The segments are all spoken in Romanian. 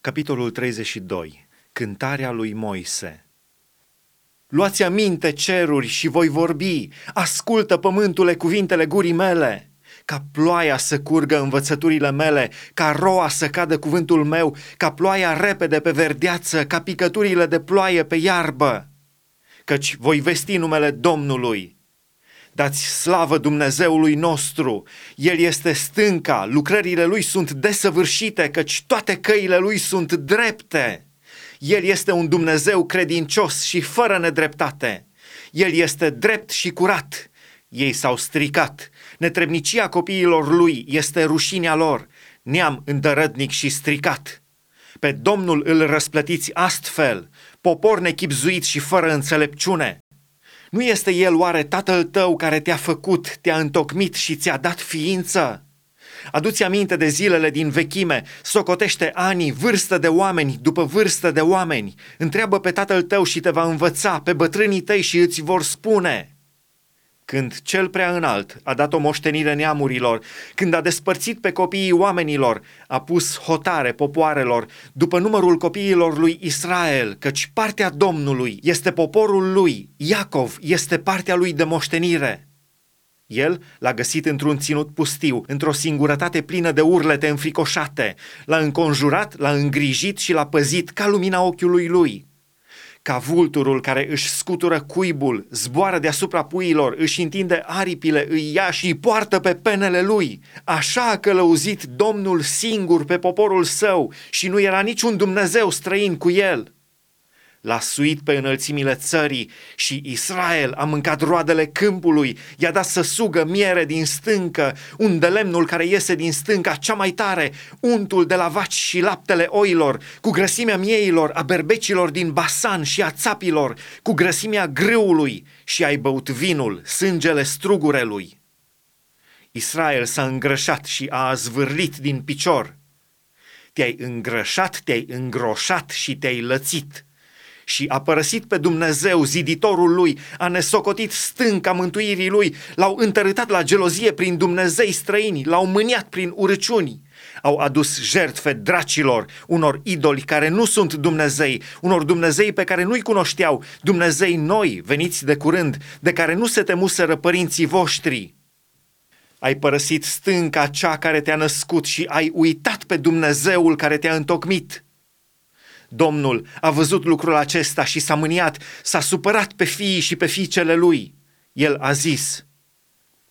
Capitolul 32. Cântarea lui Moise. Luați aminte ceruri și voi vorbi, ascultă pământule cuvintele gurii mele. Ca ploaia să curgă învățăturile mele, ca roa să cadă cuvântul meu, ca ploaia repede pe verdeață, ca picăturile de ploaie pe iarbă. Căci voi vesti numele Domnului, Dați slavă Dumnezeului nostru! El este stânca, lucrările lui sunt desăvârșite, căci toate căile lui sunt drepte. El este un Dumnezeu credincios și fără nedreptate. El este drept și curat. Ei s-au stricat. Netrebnicia copiilor lui este rușinea lor, neam îndărădnic și stricat. Pe Domnul îl răsplătiți astfel, popor nechipzuit și fără înțelepciune. Nu este El oare Tatăl tău care te-a făcut, te-a întocmit și ți-a dat ființă? Aduți aminte de zilele din vechime, socotește anii, vârstă de oameni după vârstă de oameni. Întreabă pe tatăl tău și te va învăța, pe bătrânii tăi și îți vor spune când cel prea înalt a dat o moștenire neamurilor, când a despărțit pe copiii oamenilor, a pus hotare popoarelor, după numărul copiilor lui Israel, căci partea Domnului este poporul lui, Iacov este partea lui de moștenire. El l-a găsit într-un ținut pustiu, într-o singurătate plină de urlete înfricoșate, l-a înconjurat, l-a îngrijit și l-a păzit ca lumina ochiului lui ca vulturul care își scutură cuibul, zboară deasupra puiilor, își întinde aripile, îi ia și îi poartă pe penele lui. Așa a călăuzit Domnul singur pe poporul său și nu era niciun Dumnezeu străin cu el l-a suit pe înălțimile țării și Israel a mâncat roadele câmpului, i-a dat să sugă miere din stâncă, un de lemnul care iese din stânca cea mai tare, untul de la vaci și laptele oilor, cu grăsimea mieilor, a berbecilor din Basan și a țapilor, cu grăsimea grâului și ai băut vinul, sângele strugurelui. Israel s-a îngrășat și a zvârlit din picior. Te-ai îngrășat, te-ai îngroșat și te-ai lățit – și a părăsit pe Dumnezeu, ziditorul lui, a nesocotit stânca mântuirii lui, l-au întărâtat la gelozie prin Dumnezei străini, l-au mâniat prin urăciuni, au adus jertfe dracilor, unor idoli care nu sunt Dumnezei, unor Dumnezei pe care nu-i cunoșteau, Dumnezei noi, veniți de curând, de care nu se temuseră părinții voștri. Ai părăsit stânca cea care te-a născut și ai uitat pe Dumnezeul care te-a întocmit. Domnul a văzut lucrul acesta și s-a mâniat, s-a supărat pe fiii și pe fiicele lui. El a zis,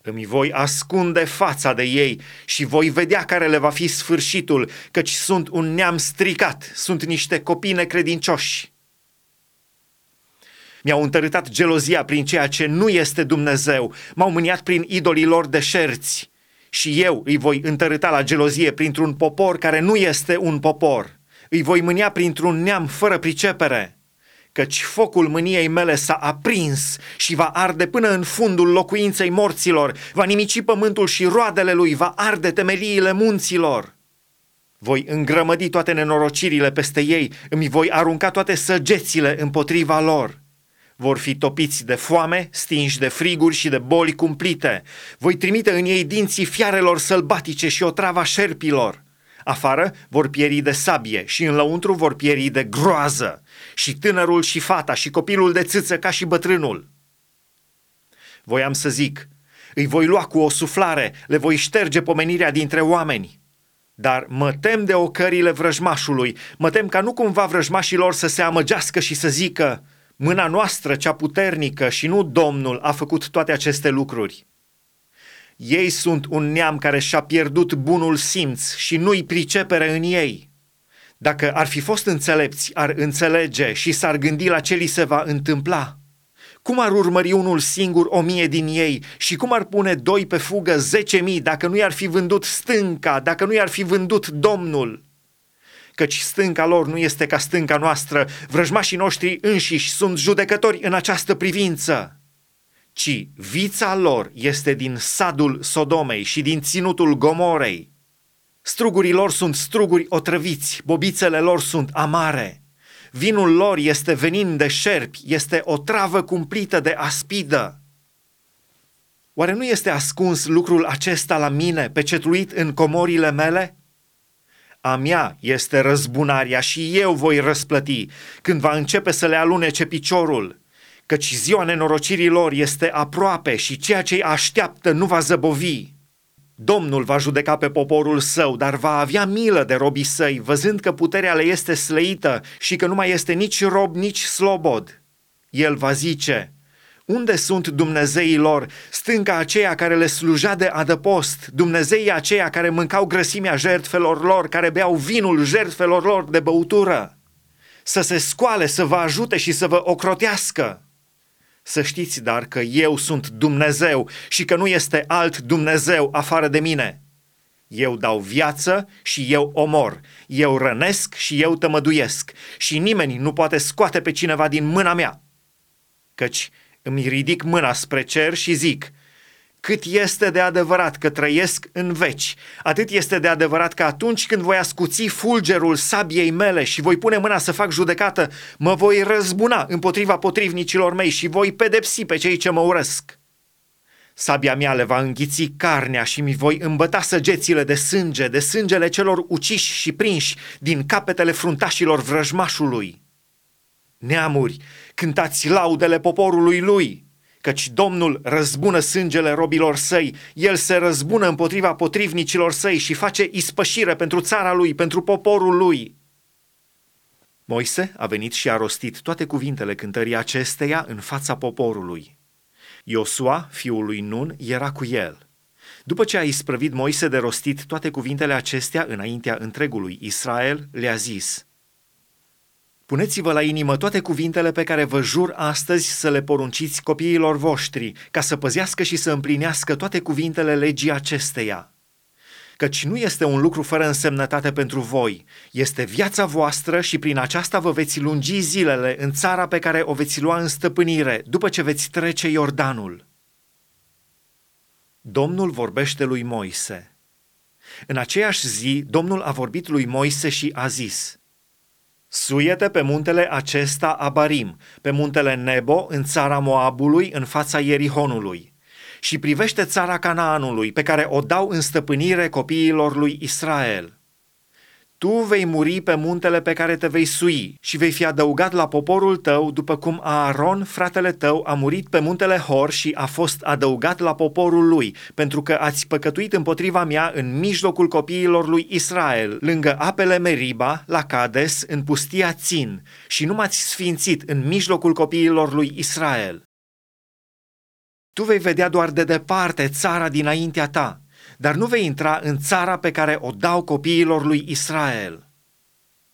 îmi voi ascunde fața de ei și voi vedea care le va fi sfârșitul, căci sunt un neam stricat, sunt niște copii necredincioși. Mi-au întărâtat gelozia prin ceea ce nu este Dumnezeu, m-au mâniat prin idolii lor deșerți și eu îi voi întărâta la gelozie printr-un popor care nu este un popor îi voi mânia printr-un neam fără pricepere, căci focul mâniei mele s-a aprins și va arde până în fundul locuinței morților, va nimici pământul și roadele lui, va arde temeliile munților. Voi îngrămădi toate nenorocirile peste ei, îmi voi arunca toate săgețile împotriva lor. Vor fi topiți de foame, stinși de friguri și de boli cumplite. Voi trimite în ei dinții fiarelor sălbatice și o trava șerpilor. Afară vor pieri de sabie și în lăuntru vor pieri de groază și tânărul și fata și copilul de țâță ca și bătrânul. Voiam să zic, îi voi lua cu o suflare, le voi șterge pomenirea dintre oameni. Dar mă tem de ocările vrăjmașului, mă tem ca nu cumva vrăjmașilor să se amăgească și să zică, mâna noastră cea puternică și nu Domnul a făcut toate aceste lucruri. Ei sunt un neam care și-a pierdut bunul simț și nu-i pricepere în ei. Dacă ar fi fost înțelepți, ar înțelege și s-ar gândi la ce li se va întâmpla. Cum ar urmări unul singur o mie din ei și cum ar pune doi pe fugă zece mii dacă nu i-ar fi vândut stânca, dacă nu i-ar fi vândut Domnul? Căci stânca lor nu este ca stânca noastră, vrăjmașii noștri înșiși sunt judecători în această privință ci vița lor este din sadul Sodomei și din ținutul Gomorei. Strugurii lor sunt struguri otrăviți, bobițele lor sunt amare. Vinul lor este venin de șerpi, este o travă cumplită de aspidă. Oare nu este ascuns lucrul acesta la mine, pecetluit în comorile mele? A mea este răzbunarea și eu voi răsplăti când va începe să le alunece piciorul, căci ziua nenorocirii lor este aproape și ceea ce așteaptă nu va zăbovi. Domnul va judeca pe poporul său, dar va avea milă de robii săi, văzând că puterea le este slăită și că nu mai este nici rob, nici slobod. El va zice, unde sunt Dumnezeii lor, stânca aceea care le sluja de adăpost, Dumnezeii aceia care mâncau grăsimea jertfelor lor, care beau vinul jertfelor lor de băutură? Să se scoale, să vă ajute și să vă ocrotească. Să știți dar că eu sunt Dumnezeu și că nu este alt Dumnezeu afară de mine. Eu dau viață și eu omor, eu rănesc și eu tămăduiesc și nimeni nu poate scoate pe cineva din mâna mea. Căci îmi ridic mâna spre cer și zic, cât este de adevărat că trăiesc în veci, atât este de adevărat că atunci când voi ascuți fulgerul sabiei mele și voi pune mâna să fac judecată, mă voi răzbuna împotriva potrivnicilor mei și voi pedepsi pe cei ce mă urăsc. Sabia mea le va înghiți carnea și mi voi îmbăta săgețile de sânge, de sângele celor uciși și prinși din capetele fruntașilor vrăjmașului. Neamuri, cântați laudele poporului lui, căci Domnul răzbună sângele robilor săi, el se răzbună împotriva potrivnicilor săi și face ispășire pentru țara lui, pentru poporul lui. Moise a venit și a rostit toate cuvintele cântării acesteia în fața poporului. Iosua, fiul lui Nun, era cu el. După ce a isprăvit Moise de rostit toate cuvintele acestea înaintea întregului Israel, le-a zis – Puneți-vă la inimă toate cuvintele pe care vă jur astăzi să le porunciți copiilor voștri, ca să păzească și să împlinească toate cuvintele legii acesteia. Căci nu este un lucru fără însemnătate pentru voi, este viața voastră și prin aceasta vă veți lungi zilele în țara pe care o veți lua în stăpânire, după ce veți trece Iordanul. Domnul vorbește lui Moise. În aceeași zi, Domnul a vorbit lui Moise și a zis – Suiete pe muntele acesta Abarim, pe muntele Nebo, în țara Moabului, în fața Ierihonului. Și privește țara Canaanului, pe care o dau în stăpânire copiilor lui Israel. Tu vei muri pe muntele pe care te vei sui și vei fi adăugat la poporul tău, după cum Aaron, fratele tău, a murit pe muntele Hor și a fost adăugat la poporul lui, pentru că ați păcătuit împotriva mea în mijlocul copiilor lui Israel, lângă apele Meriba, la Cades, în pustia Țin, și nu m-ați sfințit în mijlocul copiilor lui Israel. Tu vei vedea doar de departe țara dinaintea ta, dar nu vei intra în țara pe care o dau copiilor lui Israel.